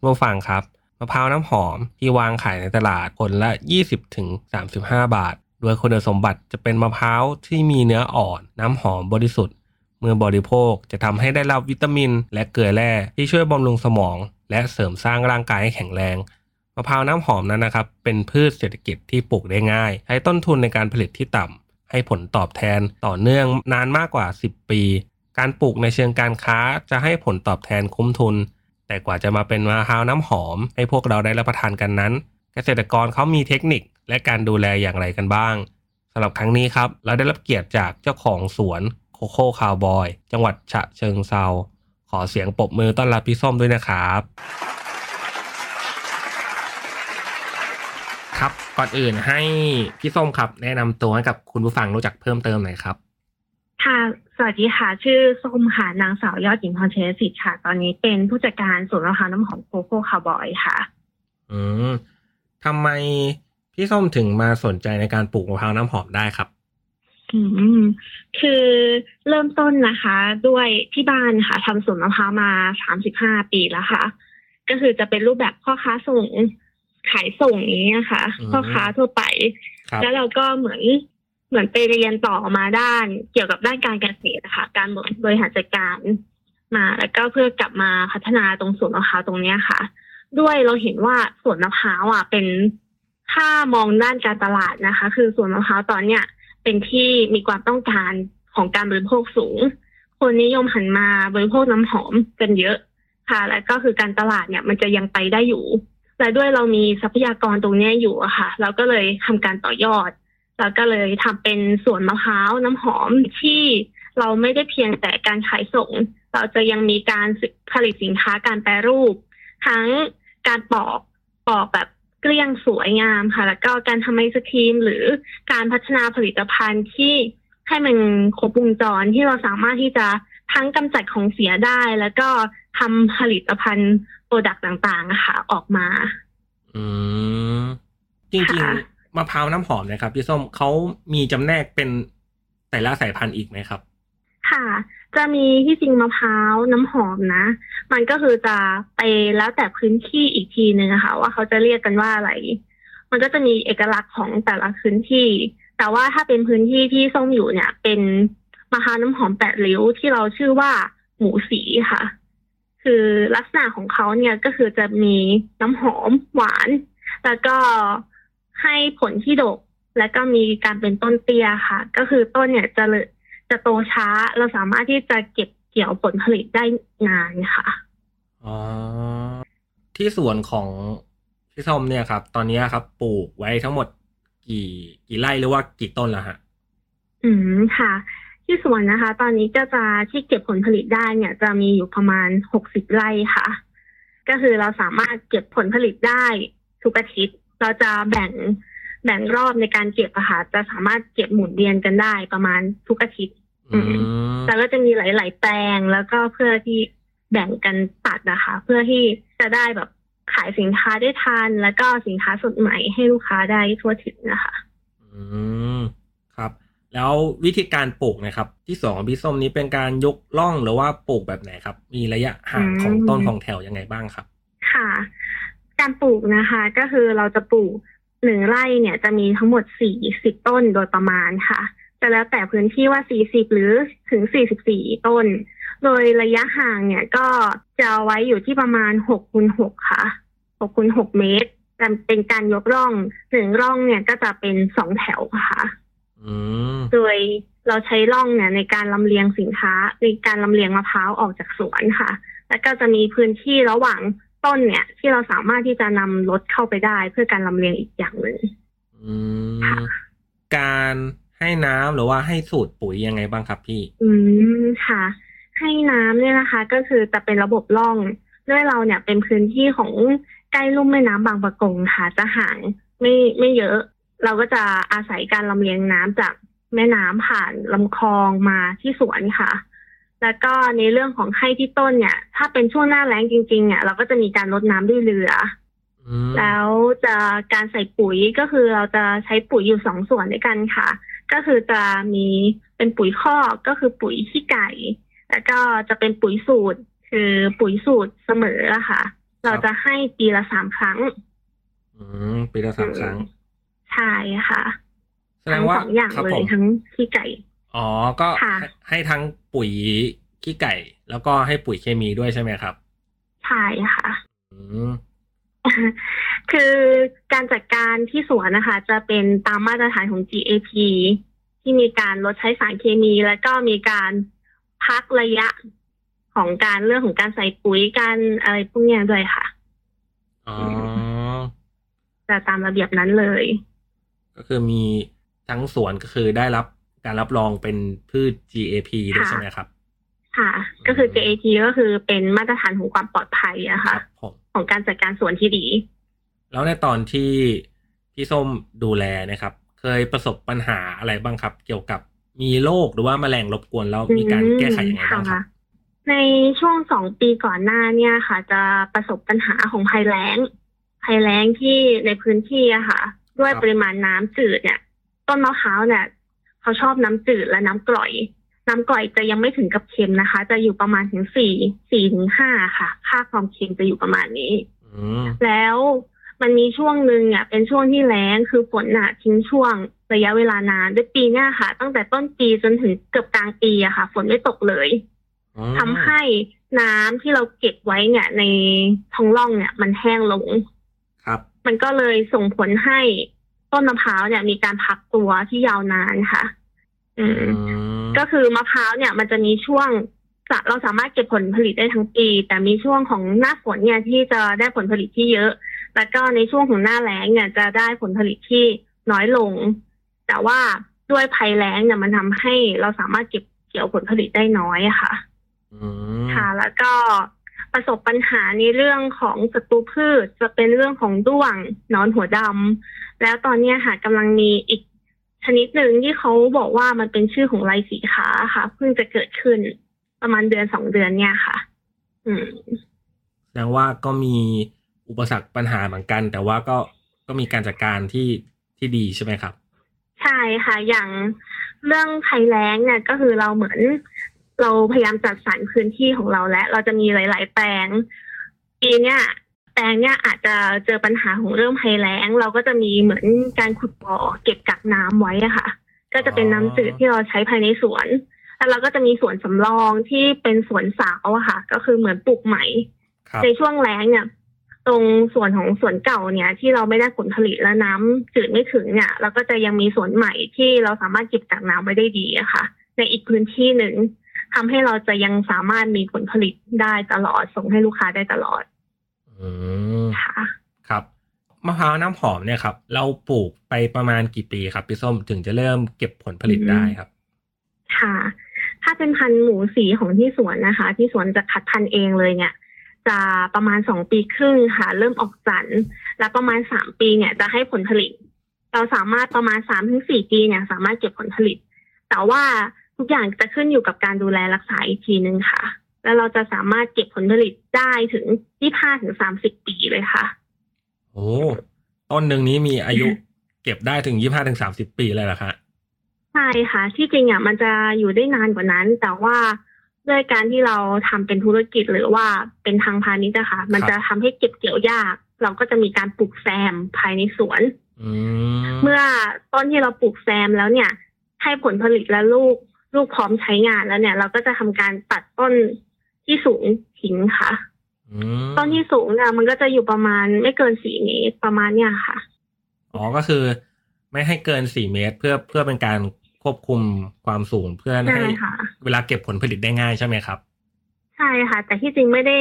ผู้ฟังครับมะพร้าวน้ำหอมที่วางขายในตลาดผลละ 20-35บาท โดยคุณสมบัติจะเป็นมะพร้าวที่มีเนื้ออ่อน น้ำหอมบริสุทธิ์ เมื่อบริโภคจะทำให้ได้รับวิตามิน และเกลือแร่ที่ช่วยบำรุงสมอง และเสริมสร้างร่างกายให้แข็งแรงมะพร้าวน้ำหอมนั้นนะครับ เป็นพืชเศรษฐกิจที่ปลูกได้ง่ายใช้ต้นทุนในการผลิตที่ต่ำให้ผลตอบแทนต่อเนื่องนานมากกว่า 10 ปี การปลูกในเชิงการค้าจะให้ผลตอบแทนคุ้มทุน แต่กว่าจะมาเป็นมะพร้าวน้ำหอม ให้พวกเราได้รับประทานกันนั้น เกษตรกรเขามีเทคนิคและการดูแลอย่างไรกันบ้างสำหรับครั้งนี้ครับ เราได้รับเกียรติจากเจ้าของสวนโคโค่คาวบอย จังหวัดฉะเชิงเทราขอเสียงปรบมือต้อนรับพี่ส้มด้วยนะครับ ครับก่อนอื่นให้พี่ส้มครับ แนะนำตัวให้กับคุณผู้ฟังรู้จักเพิ่มเติมหน่อยครับ ค่ะ สวัสดีค่ะ ชื่อส้มค่ะ นางสาวยอดหญิงพรเชยสิทธิ์ค่ะ ตอนนี้เป็นผู้จัดการสวนมะพร้าวน้ำหอมโคโค่คาวบอยค่ะ อืมทำไมพี่ส้มถึงมาสนใจในการปลูกมะพร้าวน้ำหอมได้ครับ อืม คือเริ่มต้นนะคะ ด้วยที่บ้านค่ะทำสวนมะพร้าวมาสามสิบห้าปีแล้วค่ะ ก็คือจะเป็นรูปแบบพ่อค้าส่งขายส่งอย่างนี้ยค่ะอืมพ่อค้าทั่วไปครับแล้วเราก็เหมือน เหมือนไปเรียนต่อมาด้านเกี่ยวกับด้านการเกษตรนะคะการบริหารจัดการมา แล้วก็เพื่อกลับมาพัฒนาตรงสวนมะพร้าวตรงเนี้ยค่ะ ด้วยเราเห็นว่าสวนมะพร้าวอะเป็นถ้ามองด้านการตลาดนะคะ คือสวนมะพร้าวตอนเนี้ยเป็นที่มีความต้องการของการบริโภคสูง คนนิยมหันมาบริโภคน้ำหอมกันเยอะค่ะ แล้วก็คือการตลาดเนี่ยมันจะยังไปได้อยู่และด้วยเรามีทรัพยากรตรงเนี้ยอยู่อะค่ะ เราก็เลยทำการต่อยอด แล้วก็เลยทำเป็นสวนมะพร้าวน้ำหอมที่เราไม่ได้เพียงแต่การขายส่ง เราจะยังมีการผลิตสินค้าการแปรรูป ทั้งการปอกปอกแบบเกลี้ยงสวยงามค่ะ แล้วก็การทำไอศครีม หรือการพัฒนาผลิตภัณฑ์ที่ให้มันครบวงจรที่เราสามารถที่จะทั้งกำจัดของเสียได้ แล้วก็ทำผลิตภัณฑ์โปรดักต์ต่างๆอะค่ะออกมา อืมจริงค่ะๆ มะพร้าวน้ำหอมนะครับพี่ส้มเขามีจำแนกเป็นแต่ละสายพันธุ์อีกไหมครับ ค่ะ จะมีที่จริงมะพร้าวน้ำหอมนะ มันก็คือจะไปแล้วแต่พื้นที่อีกทีหนึ่งอะค่ะว่าเขาจะเรียกกันว่าอะไร มันก็จะมีเอกลักษณ์ของแต่ละพื้นที่ แต่ว่าถ้าเป็นพื้นที่ที่ส้มอยู่เนี่ย เป็นมะพร้าวน้ำหอมแปดริ้วที่เราชื่อว่าหมูสีค่ะ คือลักษณะของเขาเนี่ยก็คือจะมีน้ำหอมหวาน แล้วก็ ให้ผลที่ดก แล้วก็มีการเป็นต้นเตี้ยค่ะ ก็คือต้นเนี่ยจะเลยจะโตช้าเราสามารถที่จะเก็บเกี่ยวผลผลิตได้นานค่ะอ๋อที่สวนของพี่ส้มเนี่ยครับ ตอนนี้ครับ ปลูกไว้ทั้งหมดกี่กี่ไร่หรือว่ากี่ต้นแล้วฮะ อืมค่ะ ที่สวนนะคะ ตอนนี้ก็จะที่เก็บผลผลิตได้เนี่ย จะมีอยู่ประมาณหกสิบไร่ค่ะ ก็คือเราสามารถเก็บผลผลิตได้ทุกอาทิตย์ เราจะแบ่งแบ่งรอบในการเก็บอะค่ะจะสามารถเก็บหมุนเวียนกันได้ประมาณทุกอาทิตย์อืมแล้วก็จะมีหลาย ๆ แปลงแล้วก็เพื่อที่แบ่งกันตัดนะคะ เพื่อที่จะได้แบบขายสินค้าได้ทันแล้วก็สินค้าสดใหม่ให้ลูกค้าได้ทั่วถึงนะคะ อืมครับ แล้ววิธีการปลูกนะครับ ที่สองของพี่ส้มนี้เป็นการยกล่องหรือว่าปลูกแบบไหนครับ มีระยะห่างของต้นของแถวยังไงบ้างครับ ค่ะ การปลูกนะคะ ก็คือเราจะปลูกหนึ่งไร่เนี่ยจะมีทั้งหมดสี่สิบต้นโดยประมาณค่ะจะแล้วแต่พื้นที่ว่าสี่สิบหรือถึงสี่สิบสี่ต้น โดยระยะห่างเนี่ยก็จะเอาไว้อยู่ที่ประมาณหกคูณหกค่ะหกคูณหกเมตรแต่เป็นการยกร่องหนึ่งร่องเนี่ยก็จะเป็นสองแถวค่ะอืมโดยเราใช้ร่องเนี่ยในการลำเลียงสินค้า ในการลำเลียงมะพร้าวออกจากสวนค่ะ แล้วก็จะมีพื้นที่ระหว่าง ต้นเนี่ย ที่เราสามารถที่จะนำรถเข้าไปได้เพื่อการลำเลียงอีกอย่างหนึ่งอืมค่ะการให้น้ำหรือว่าให้สูตรปุ๋ยยังไงบ้างครับพี่ อืมค่ะ ให้น้ำเนี่ยนะคะ ก็คือจะเป็นระบบร่องด้วยเราเนี่ยเป็นพื้นที่ของใกล้ลุ่มแม่น้ำบางปะกงค่ะ จะห่างไม่ไม่เยอะ เราก็จะอาศัยการลำเลียงน้ำจากแม่น้ำผ่านลำคลองมาที่สวนค่ะ แล้วก็ในเรื่องของให้ที่ต้นเนี่ย ถ้าเป็นช่วงหน้าแล้งจริงๆเนี่ยเราก็จะมีการรดน้ำด้วยเรืออืมแล้วจะการใส่ปุ๋ยก็คือเราจะใช้ปุ๋ยอยู่สองส่วนด้วยกันค่ะ ก็คือจะมีเป็นปุ๋ยคอกก็คือปุ๋ยขี้ไก่ แล้วก็จะเป็นปุ๋ยสูตร คือปุ๋ยสูตรเสมออะค่ะ เราจะให้ปีละสามครั้ง อืมปีละสามครั้งใช่ค่ะแสดงว่าทั้งสองอย่างครับเลผยมทั้งขี้ไก่ อ๋อ ก็ค่ะให้ให้ทั้งปุ๋ยขี้ไก่ แล้วก็ให้ปุ๋ยเคมีด้วยใช่ไหมครับ ใช่ค่ะอืมคือการจัดการที่สวนนะคะ จะเป็นตามมาตรฐานของ GAP ที่มีการลดใช้สารเคมี แล้วก็มีการพักระยะของการเรื่องของการใส่ปุ๋ยการอะไรพวกเนี้ยด้วยค่ะ อ๋อ จะตามระเบียบนั้นเลย ก็คือมีทั้งสวนก็คือได้รับ การรับรองเป็นพืช GAP ด้วยค่ะใช่ไหมครับ ค่ะ ก็คืออืม JAT ก็คือเป็นมาตรฐานของความปลอดภัยอะคค่ะรับผมของการจัดการสวนที่ดี แล้วในตอนที่พี่ส้มดูแลนะครับ เคยประสบปัญหาอะไรบ้างครับ เกี่ยวกับมีโรคหรือว่าแมลงรบกวนแล้วมีการแก้ไขยังไงบ้างครับในช่วงสองปีก่อนหน้าเนี่ยค่ะ จะประสบปัญหาของภัยแล้งภัยแล้งที่ในพื้นที่อะค่ะ ด้วยครับปริมาณน้ำจืดเนี่ย ต้นมะพร้าวเนี่ย เขาชอบน้ำจืดและน้ำกร่อย น้ำกร่อยจะยังไม่ถึงกับเค็มนะคะ จะอยู่ประมาณถึงสี่สี่ถึงห้าค่ะ ค่าความเค็มจะอยู่ประมาณนี้อืมแล้วมันมีช่วงหนึ่งอะเป็นช่วงที่แล้งคือฝนอะทิ้งช่วงระยะเวลานานด้วยปีเนี้ยค่ะ ตั้งแต่ต้นปีจนถึงเกือบกลางปีอะค่ะ ฝนไม่ตกเลยอ๋อทำให้น้ำที่เราเก็บไว้เนี่ย ในท้องร่องเนี่ย มันแห้งลง ครับ มันก็เลยส่งผลให้ ต้นมะพร้าวเนี่ยมีการพักตัวที่ยาวนานค่ะ อืมอืมก็คือมะพร้าวเนี่ยมันจะมีช่วงจะเราสามารถเก็บผลผลิตได้ทั้งปี แต่มีช่วงของหน้าฝนเนี่ยที่จะได้ผลผลิตที่เยอะ แล้วก็ในช่วงของหน้าแล้งเนี่ยจะได้ผลผลิตที่น้อยลง แต่ว่าด้วยภัยแล้งเนี่ยมันทำให้เราสามารถเก็บเกี่ยวผลผลิตได้น้อยอะค่ะอืมค่ะ แล้วก็ ประสบปัญหาในเรื่องของศัตรูพืช จะเป็นเรื่องของด้วงหนอนหัวดำแล้วตอนเนี้ยค่ะกำลังมีอีกชนิดหนึ่งที่เขาบอกว่ามันเป็นชื่อของลายสีขาค่ะ เพิ่งจะเกิดขึ้นประมาณเดือนสองเดือนเนี่ยค่ะ อืมแสดงว่าก็มีอุปสรรคปัญหาเหมือนกัน แต่ว่าก็ก็มีการจัดการที่ที่ดีใช่ไหมครับ ใช่ค่ะ อย่างเรื่องภัยแล้งเนี่ยก็คือเราเหมือน เราพยายามจัดสรรพื้นที่ของเราและ เราจะมีหลาย ๆ แปลงปีเนี้ยแปลงเนี้ยอาจจะเจอปัญหาของเรื่องภัยแล้ง เราก็จะมีเหมือนการขุดบ่อเก็บกักน้ำไว้อะค่ะ ก็จะเป็นน้ำจืดที่เราใช้ภายในสวนแล้วเราก็จะมีสวนสำรองที่เป็นสวนสาวอะค่ะ ก็คือเหมือนปลูกใหม่ครับในช่วงแล้งเนี่ย ตรงส่วนของสวนเก่าเนี่ย ที่เราไม่ได้ผลผลิตและน้ำจืดไม่ถึงเนี่ยเราก็จะยังมีสวนใหม่ที่เราสามารถเก็บกักน้ำไว้ได้ดีอะค่ะ ในอีกพื้นที่หนึ่ง ทำให้เราจะยังสามารถมีผลผลิตได้ตลอด ส่งให้ลูกค้าได้ตลอด อืมค่ะครับมะพร้าวน้ำหอมเนี่ยครับ เราปลูกไปประมาณกี่ปีครับพี่ส้มถึงจะเริ่มเก็บผลผลิตได้ครับ ค่ะ ถ้าเป็นพันธุ์หมูสีของที่สวนนะคะ ที่สวนจะคัดพันธุ์เองเลยเนี่ยจะประมาณสองปีครึ่งค่ะ เริ่มออกจันทร์และประมาณสามปีเนี่ยจะให้ผลผลิต เราสามารถประมาณสามถึงสี่ปีเนี่ย สามารถเก็บผลผลิต แต่ว่า ทุกอย่างจะขึ้นอยู่กับการดูแลรักษาอีกทีนึงค่ะ แล้วเราจะสามารถเก็บผลผลิตได้ถึงยี่ห้าถึงสามสิบปีเลยค่ะ โอ้ต้นหนึ่งนี้มีอายุเก็บได้ถึงยี่ห้าถึงสามสิบปีเลยเหรอคะใช่ค่ะ ที่จริงอะมันจะอยู่ได้นานกว่านั้น แต่ว่าด้วยการที่เราทำเป็นธุรกิจหรือว่าเป็นทางพาณิชย์อะค่ะมันจะทำให้เก็บเกี่ยวยาก เราก็จะมีการปลูกแซมภายในสวนอืมเมื่อต้นที่เราปลูกแซมแล้วเนี่ย ให้ผลผลิตและลูก ลูกพร้อมใช้งานแล้วเนี่ย เราก็จะทำการตัดต้นที่สูงทิ้งค่ะอืมต้นที่สูงเนี่ยมันก็จะอยู่ประมาณไม่เกินสี่เมตรประมาณเนี่ยค่ะ อ๋อก็คือ ไม่ให้เกินสี่เมตร เพื่อเพื่อเป็นการควบคุมความสูงเพื่อใช่ให้ค่ะเวลาเก็บผลผลิตได้ง่ายใช่ไหมครับ ใช่ค่ะ แต่ที่จริงไม่ได้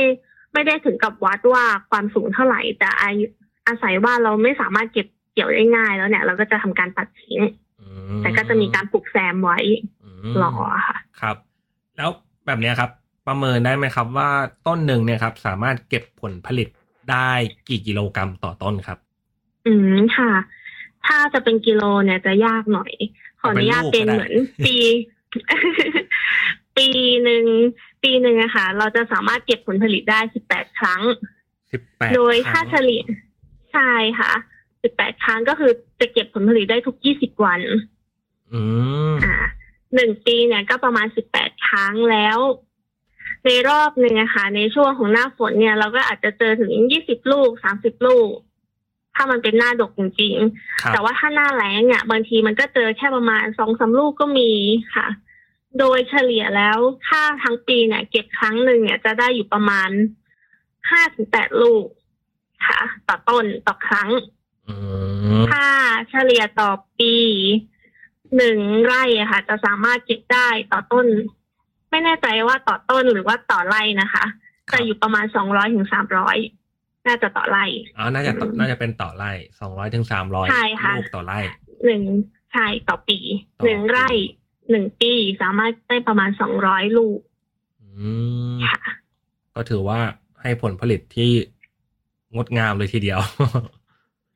ไม่ได้ถึงกับวัดว่าความสูงเท่าไหร่ แต่อายุอาศัยว่าเราไม่สามารถเก็บเกี่ยวได้ง่ายแล้วเนี่ย เราก็จะทำการตัดทิ้งอืมแต่ก็จะมีการปลูกแซมไว้ มรอค่ะ ครับ แล้วแบบเนี้ยครับ ประเมินได้ไหมครับ ว่าต้นหนึ่งเนี่ยครับ สามารถเก็บผลผลิตได้กี่กิโลกรัมต่อต้นครับ อืมค่ะ ถ้าจะเป็นกิโลเนี่ยจะยากหน่อย ขออนุญาตเป็นเหมือนปีปีหนึ่งปีหนึ่งอะค่ะ เราจะสามารถเก็บผลผลิตได้สิบแปดครั้งสิบแปดโดยค่าเฉลี่ยใช่ค่ะสิบแปดครั้งก็คือจะเก็บผลผลิตได้ทุกยี่สิบวัน อืมอ่า หนึ่งปีเนี่ยก็ประมาณสิบแปดครั้งแล้ว ในรอบหนึ่งอะค่ะในช่วงของหน้าฝนเนี่ย เราก็อาจจะเจอถึงยี่สิบลูกสามสิบลูก ถ้ามันเป็นหน้าดกจริงๆครับแต่ว่าถ้าหน้าแล้งเนี่ยบางทีมันก็เจอแค่ประมาณสองสามลูกก็มีค่ะ โดยเฉลี่ยแล้วถ้าทั้งปีเนี่ย เก็บครั้งหนึ่งเนี่ยจะได้อยู่ประมาณห้าถึงแปดลูกค่ะ ต่อต้นต่อครั้งอืมถ้าเฉลี่ยต่อปี หนึ่งไร่อะค่ะ จะสามารถเก็บได้ต่อต้น ไม่แน่ใจว่าต่อต้นหรือว่าต่อไร่นะคะจะอยู่ประมาณสองร้อยถึงสามร้อยน่าจะต่อไร่อ๋อน่าจะต่อน่าจะเป็นต่อไร่สองร้อยถึงสามร้อยใช่ค่ะลูกต่อไร่หนึ่งใช่ต่อปีต่อหนึ่งไร่หนึ่งปีสามารถได้ประมาณสองร้อยลูกอืมค่ะก็ถือว่าให้ผลผลิตที่งดงามเลยทีเดียว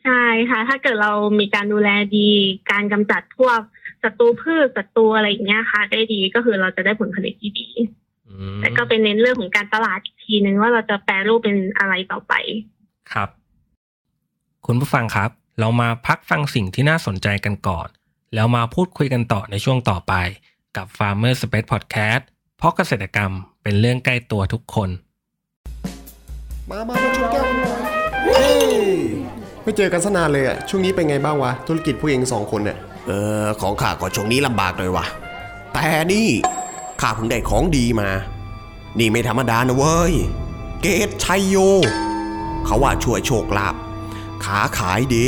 ใช่ค่ะ ถ้าเกิดเรามีการดูแลดี การกำจัดพวกศัตรูพืชศัตรูอะไรอย่างเงี้ยค่ะ ได้ดีก็คือเราจะได้ผลผลิตที่ดีอืมแต่ก็เป็นเน้นเรื่องของการตลาดอีกทีนึงว่าเราจะแปรรูปเป็นอะไรต่อไป ครับ คุณผู้ฟังครับ เรามาพักฟังสิ่งที่น่าสนใจกันก่อน แล้วมาพูดคุยกันต่อในช่วงต่อไปกับ Farmer Space Podcast เพราะเกษตรกรรมเป็นเรื่องใกล้ตัวทุกคน มา มามาชนแก้วกันหน่อยเฮ้ย ไม่เจอกันสนานเลยอะช่วงนี้เป็นไงบ้างวะ ธุรกิจพวกเองสองคนเนี่ยเออของข้าก็ช่วงนี้ลำบากเลยว่ะแต่นี่ข้าเพิ่งได้ของดีมา นี่ไม่ธรรมดานะเว้ย เกตชัยโย เขาว่าช่วยโชคลาภขาขายดี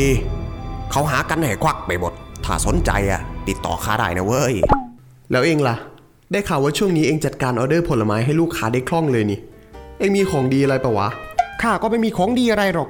เขาหากันให้ควักไปหมด ถ้าสนใจอะติดต่อข้าได้นะเว้ย แล้วเองล่ะ ได้ข่าวว่าช่วงนี้เองจัดการออเดอร์ผลไม้ให้ลูกค้าได้คล่องเลยนี่ เองมีของดีอะไรปะวะ ข้าก็ไม่มีของดีอะไรหรอก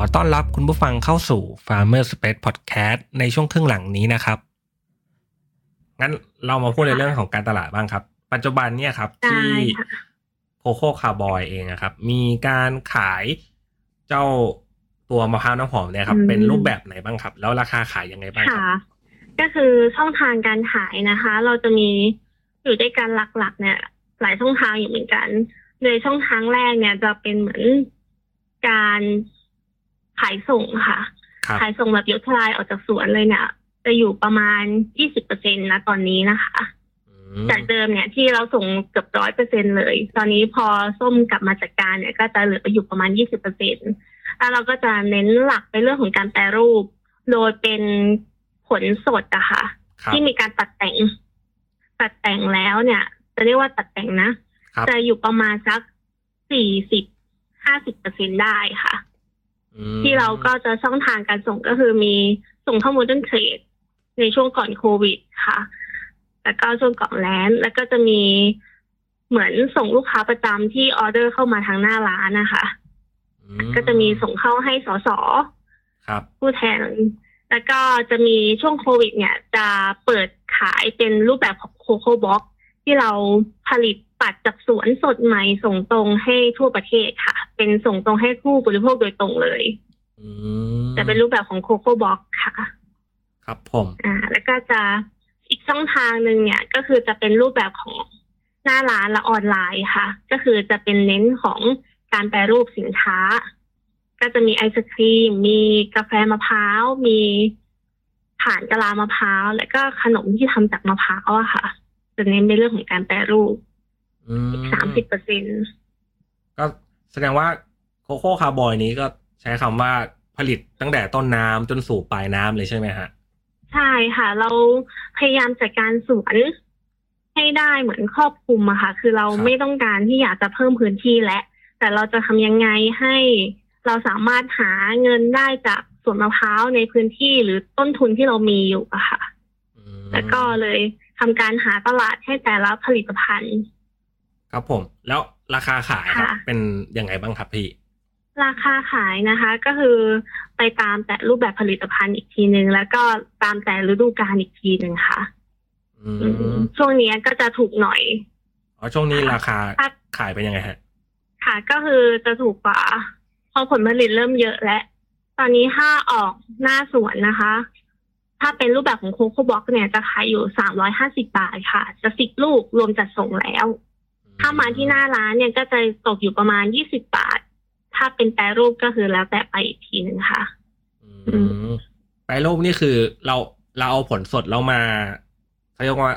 อต้อนรับคุณผู้ฟังเข้าสู่ Farmer Space Podcast ในช่วงครึ่งหลังนี้นะครับ งั้นเรามาพูดในเรื่องของการตลาดบ้างครับ ปัจจุบันเนี่ยครับได้ที่ค่ะโคโค่คาร์บอยเองนะครับ มีการขายเจ้าตัวมะพร้าวน้ำหอมเนี่ยครับ เป็นรูปแบบไหนบ้างครับ แล้วราคาขายยังไงบ้างคค่ะรับก็คือช่องทางการขายนะคะ เราจะมีอยู่ด้วยกันหลักๆ เนี่ย หลายช่องทางอยู่เหมือนกัน โดยช่องทางแรกเนี่ยจะเป็นเหมือนการ ขายส่งค่ะครับขายส่งแบบยกทลายออกจากสวนเลยเนี่ย จะอยู่ประมาณ20เปอร์เซ็นต์นะตอนนี้นะคะอืมจากเดิมเนี่ยที่เราส่งเกือบร้อยเปอร์เซ็นเลย ตอนนี้พอส้มกลับมาจัดการเนี่ย ก็จะเหลือไปอยู่ประมาณยี่สิบเปอร์เซ็นแล้วเราก็จะเน้นหลักไปเรื่องของการแปรรูป โดยเป็นผลสดอะค่ะครับที่มีการตัดแต่ง ตัดแต่งแล้วเนี่ย จะเรียกว่าตัดแต่งนะครับจะอยู่ประมาณสักสี่สิบห้าสิบเปอร์เซ็นได้ค่ะอืม ที่เราก็จะช่องทางการส่งก็คือมีส่งเข้า modern trade ในช่วงก่อนโควิดค่ะ แล้วก็ช่วงก่อนแลนแล้วก็จะมีเหมือนส่งลูกค้าประจำที่ออเดอร์เข้ามาทางหน้าร้านนะคะอืก็จะมีส่งเข้าให้สสครับผู้แทน แล้วก็จะมีช่วงโควิด เนี่ย จะเปิดขายเป็นรูปแบบของ Coco Box ที่เราผลิต ตัดจากสวนสดใหม่ส่งตรงให้ทั่วประเทศค่ะ เป็นส่งตรงให้ผู้บริโภคโดยตรงเลยอืมจะเป็นรูปแบบของโคโค่บ็อกค่ะ ครับผมอ่า แล้วก็จะอีกช่องทางหนึ่งเนี่ยก็คือจะเป็นรูปแบบของหน้าร้านและออนไลน์ค่ะ ก็คือจะเป็นเน้นของการแปรรูปสินค้า ก็จะมีไอศครีม มีกาแฟมะพร้าว มีผ่านกะลามะพร้าว แล้วก็ขนมที่ทำจากมะพร้าวอะค่ะ จะเน้นในเรื่องของการแปรรูปอืม สามสิบเปอร์เซ็นก็แสดงว่าโคโค่คาร์บอยนี้ก็ใช้คำว่าผลิตตั้งแต่ต้นน้ำจนสู่ปลายน้ำเลยใช่ไหมฮะ ใช่ค่ะ เราพยายามจัดการสวนให้ได้เหมือนครอบคลุมอะค่ะ คือเราครับไม่ต้องการที่อยากจะเพิ่มพื้นที่และ แต่เราจะทำยังไงให้เราสามารถหาเงินได้จากสวนมะพร้าวในพื้นที่หรือต้นทุนที่เรามีอยู่อะค่ะอืมแล้วก็เลยทำการหาตลาดให้แต่ละผลิตภัณฑ์ ครับผม แล้วราคาขายครับค่ะเป็นยังไงบ้างครับพี่ ราคาขายนะคะ ก็คือไปตามแต่รูปแบบผลิตภัณฑ์อีกทีหนึ่งแล้วก็ตามแต่ฤดูกาลอีกทีหนึ่งค่ะอือืมมช่วงนี้ก็จะถูกหน่อยอ๋อช่วงนี้ราคาค่ะขายเป็นยังไงฮะค่ะก็คือจะถูกกว่าพอผลผลิตเริ่มเยอะและ ตอนนี้ถ้าออกหน้าสวนนะคะ ถ้าเป็นรูปแบบของโคโค่บ็อกเนี่ยจะขายอยู่สามร้อยห้าสิบาทค่ะ จะสิบลูกรวมจัดส่งแล้ว ถ้ามาที่หน้าร้านเนี่ยก็จะตกอยู่ประมาณยี่สิบาท ถ้าเป็นแปรรูปก็คือแล้วแต่ไปอีกทีหนึ่งค่ะอืมแปรรูปนี่คือเราเราเอาผลสดแล้วมาเขาเรียกว่า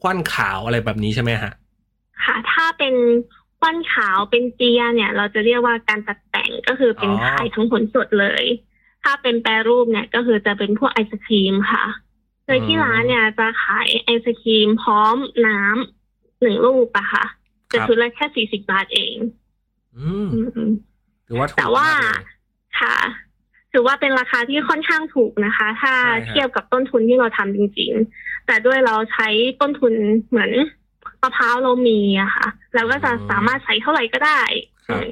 ควันขาวอะไรแบบนี้ใช่ไหมฮะค่ะ ถ้าเป็นควันขาวเป็นเจียเนี่ย เราจะเรียกว่าการตัดแต่งก็คือเป็นอ๋อขายทั้งผลสดเลย ถ้าเป็นแปรรูปเนี่ยก็คือจะเป็นพวกไอศครีมค่ะโดยที่ร้านเนี่ยจะขายไอศครีมพร้อมน้ำหนึ่งลูกอะค่ะ จะชุดละแค่สี่สิบาทเอง อืมอืมถือว่าถูกแต่ว่ามกเลยค่ะ ถือว่าเป็นราคาที่ค่อนข้างถูกนะคะ ถ้าใช่ฮะเทียบกับต้นทุนที่เราทำจริง ๆ แต่ด้วยเราใช้ต้นทุนเหมือนมะพร้าวเรามีอะค่ะเราก็จะสามารถใช้เท่าไหร่ก็ได้ครับอืม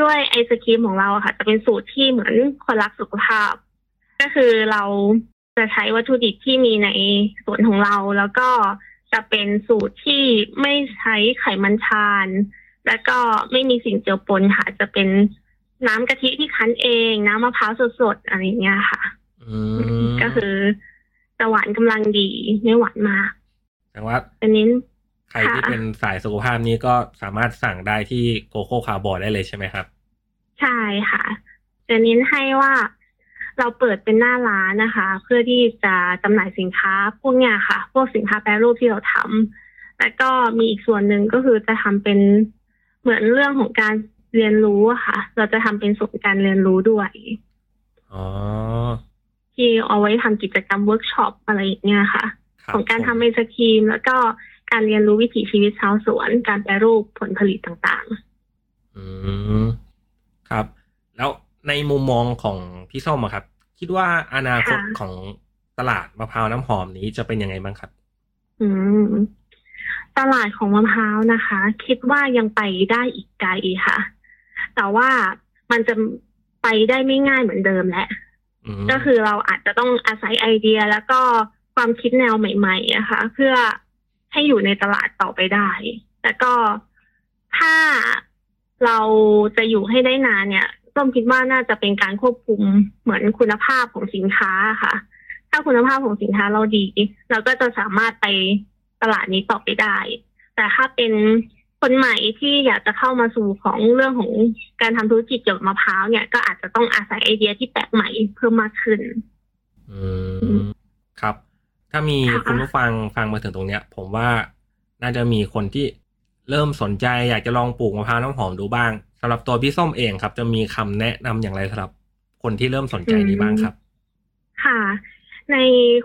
ด้วยไอศครีมของเราอะค่ะ จะเป็นสูตรที่เหมือนคนรักสุขภาพ ก็คือเราจะใช้วัตถุดิบที่มีในสวนของเราแล้วก็ จะเป็นสูตรที่ไม่ใช้ไขมันทาน แล้วก็ไม่มีสิ่งเจือปนค่ะ จะเป็นน้ำกะทิที่คั้นเอง น้ำมะพร้าวสดๆอะไรอย่างเงี้ยค่ะอืมก็คือจะหวานกำลังดีไม่หวานมาก แต่ว่าอันนี้ใครที่ค่ะเป็นสายสุขภาพนี้ก็สามารถสั่งได้ที่โกโก้คาร์บอยได้เลยใช่ไหมครับ ใช่ค่ะจะเน้นให้ว่า เราเปิดเป็นหน้าร้านนะคะ เพื่อที่จะจำหน่ายสินค้าพวกเนี้ยค่ะ พวกสินค้าแปรรูปที่เราทำแล้วก็มีอีกส่วนหนึ่งก็คือจะทำเป็นเหมือนเรื่องของการเรียนรู้อะค่ะ เราจะทำเป็นศูนย์การเรียนรู้ด้วยอ๋อที่เอาไว้ทำกิจกรรมเวิร์กช็อปอะไรอย่างเงี้ยค่ะคบของการผมทำไอศครีม แล้วก็การเรียนรู้วิถีชีวิตชาวสวน การแปรรูปผลผลิตต่างอืมครับ แล้ว ในมุมมองของพี่ส้มอะครับ คิดว่าอนาคตของตลาดมะพร้าวน้ำหอมนี้จะเป็นยังไงบ้างครับๆอืม ตลาดของมะพร้าวนะคะ คิดว่ายังไปได้อีกไกลค่ะ แต่ว่ามันจะไปได้ไม่ง่ายเหมือนเดิมแหละอืมก็คือเราอาจจะต้องอาศัยไอเดียแล้วก็ความคิดแนวใหม่ๆนะคะเพื่อให้อยู่ในตลาดต่อไปได้ แล้วก็ถ้าเราจะอยู่ให้ได้นานเนี่ย ต้มคิดว่าน่าจะเป็นการควบคุมเหมือนคุณภาพของสินค้าค่ะ ถ้าคุณภาพของสินค้าเราดี เราก็จะสามารถไปตลาดนี้ต่อไปได้ แต่ถ้าเป็นคนใหม่ที่อยากจะเข้ามาสู่ของเรื่องของการทำธุรกิจเกี่ยวกับมะพร้าวเนี่ยก็อาจจะต้องอาศัยไอเดียที่แปลกใหม่เพิ่มมากขึ้น อืมครับ ถ้ามีค่ะคุณผู้ฟังฟังมาถึงตรงเนี้ย ผมว่าน่าจะมีคนที่เริ่มสนใจอยากจะลองปลูกมะพร้าวน้ำหอมดูบ้าง สำหรับตัวพี่ส้มเองครับ จะมีคำแนะนำอย่างไรสำหรับคนที่เริ่มสนใจนี้บ้างครับ ค่ะ ใน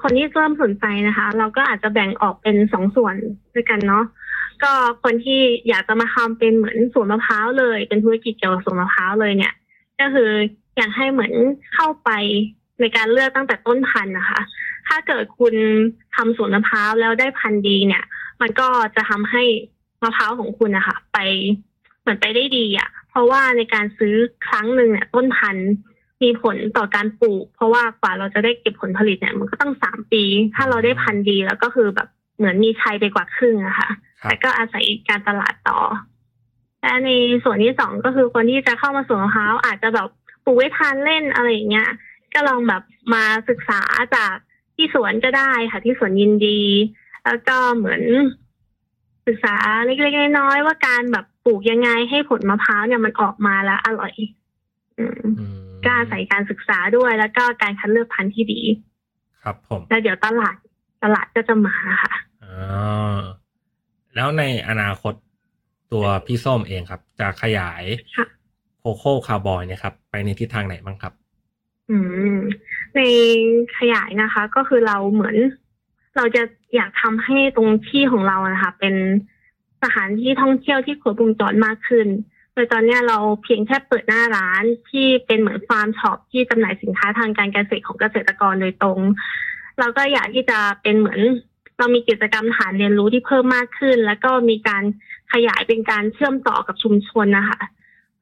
คนที่เริ่มสนใจนะคะ เราก็อาจจะแบ่งออกเป็นสองส่วนด้วยกันเนาะก็คนที่อยากจะมาทำเป็นเหมือนสวนมะพร้าวเลย เป็นธุรกิจเกี่ยวกับสวนมะพร้าวเลยเนี่ย ก็คืออยากให้เหมือนเข้าไปในการเลือกตั้งแต่ต้นพันธุ์นะคะ ถ้าเกิดคุณทำสวนมะพร้าวแล้วได้พันธุ์ดีเนี่ย มันก็จะทำให้มะพร้าวของคุณนะคะไปเหมือนไปได้ดีอะ่ะ ราะว่าในการซื้อครั้งหนึ่งเนี่ยต้นพันธุ์มีผลต่อการปลูก เพราะว่ากว่าเราจะได้เก็บผลผลิตเนี่ยมันก็ต้องสามปี ถ้าเราได้พันธุ์ดีแล้วก็คือแบบเหมือนมีชัยไปกว่าครึ่งอะค่ะครับแต่ก็อาศัยการตลาดต่อ และในส่วนที่สองก็คือคนที่จะเข้ามาสวนมะพร้าวอาจจะแบบปลูกไว้ทานเล่นอะไรอย่างเงี้ย ก็ลองแบบมาศึกษาจากที่สวนก็ได้ค่ะที่สวนยินดี แล้วก็เหมือนศึกษาเล็กๆน้อยๆว่าการแบบ ปลูกยังไงให้ผลมะพร้าวเนี่ยมันออกมาแล้วอร่อยอืมอืมก็อาศัยการศึกษาด้วยแล้วก็การคัดเลือกพันธุ์ที่ดี ครับผมแล้วเดี๋ยวตลาดตลาดก็จะมาค่ะอ่าแล้วในอนาคตตัวพี่ส้มเองครับ จะขยายค่ะโคโค่คาร์บอยเนี่ยครับ ไปในทิศทางไหนบ้างครับ อืม ในขยายนะคะ ก็คือเราเหมือน เราจะอยากทำให้ตรงที่ของเรานะคะ เป็น สถานที่ท่องเที่ยวที่ครบวงจรมากขึ้น โดยตอนนี้เราเพียงแค่เปิดหน้าร้านที่เป็นเหมือนฟาร์มช็อปที่จำหน่ายสินค้าทางการเกษตรของเกษตรกรโดยตรง เราก็อยากที่จะเป็นเหมือน เรามีกิจกรรมฐานเรียนรู้ที่เพิ่มมากขึ้น แล้วก็มีการขยายเป็นการเชื่อมต่อกับชุมชนนะคะ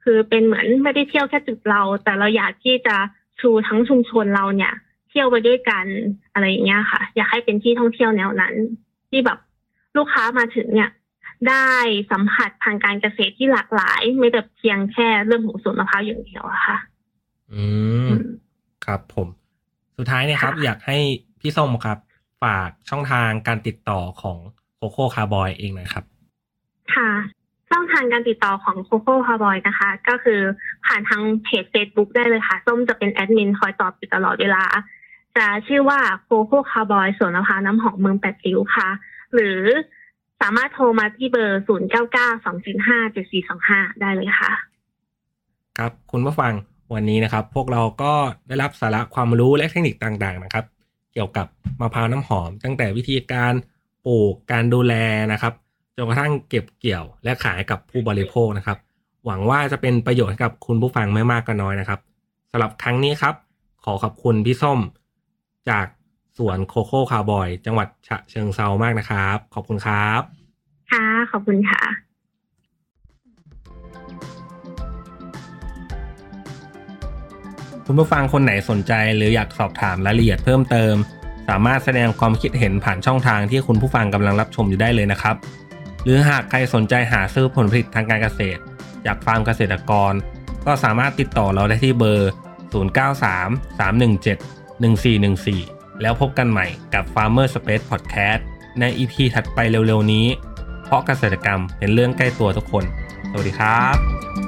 คือเป็นเหมือนไม่ได้เที่ยวแค่จุดเรา แต่เราอยากที่จะชูทั้งชุมชนเราเนี่ย เที่ยวไปด้วยกันอะไรอย่างเงี้ยค่ะ อยากให้เป็นที่ท่องเที่ยวแนวนั้น ที่แบบลูกค้ามาถึงเนี่ย ได้สัมผัสทางการเกษตรที่หลากหลาย ไม่แต่เพียงแค่เรื่องของสวนมะพร้าวอย่างเดียวอะค่ะ อืม ครับผม สุดท้ายเนี่ยครับค่ะอยากให้พี่ส้มครับ ฝากช่องทางการติดต่อของโคโค่คาวบอยเองหน่อยครับ ค่ะช่องทางการติดต่อของโคโค่คาวบอยนะคะ ก็คือผ่านทางเพจ Facebook ได้เลยค่ะ ส้มจะเป็นแอดมินคอยตอบอยู่ตลอดเวลา จะชื่อว่าโคโค่คาวบอยสวนมะพร้าวน้ำหอมเมืองแปดริ้วค่ะ หรือ สามารถโทรมาที่เบอร์ 0 9 9 2 7 5 7 4 2 5 ได้เลยค่ะ ครับ คุณผู้ฟังวันนี้นะครับ พวกเราก็ได้รับสาระความรู้และเทคนิคต่างๆนะครับ เกี่ยวกับมะพร้าวน้ำหอม ตั้งแต่วิธีการปลูกการดูแลนะครับจนกระทั่งเก็บเกี่ยวและขายกับผู้บริโภคนะครับ หวังว่าจะเป็นประโยชน์กับคุณผู้ฟังไม่มากก็น้อยนะครับสำหรับครั้งนี้ครับ ขอขอบคุณพี่ส้มจาก สวนโคโค่คาร์บอย จังหวัดฉะเชิงเซามากนะครับ ขอบคุณครับ ค่ะ ขอบคุณค่ะ คุณผู้ฟังคนไหนสนใจหรืออยากสอบถามรายละเอียดเพิ่มเติม สามารถแสดงความคิดเห็นผ่านช่องทางที่คุณผู้ฟังกำลังรับชมอยู่ได้เลยนะครับ หรือหากใครสนใจหาซื้อผลผลิตทางการเกษตร จากฟาร์มเกษตรกร ก็สามารถติดต่อเราได้ที่เบอร์ 0933171414 แล้วพบกันใหม่กับ Farmer Space Podcast ใน EP ถัดไปเร็วๆนี้ เพราะเกษตรกรรมเป็นเรื่องใกล้ตัวทุกคน สวัสดีครับ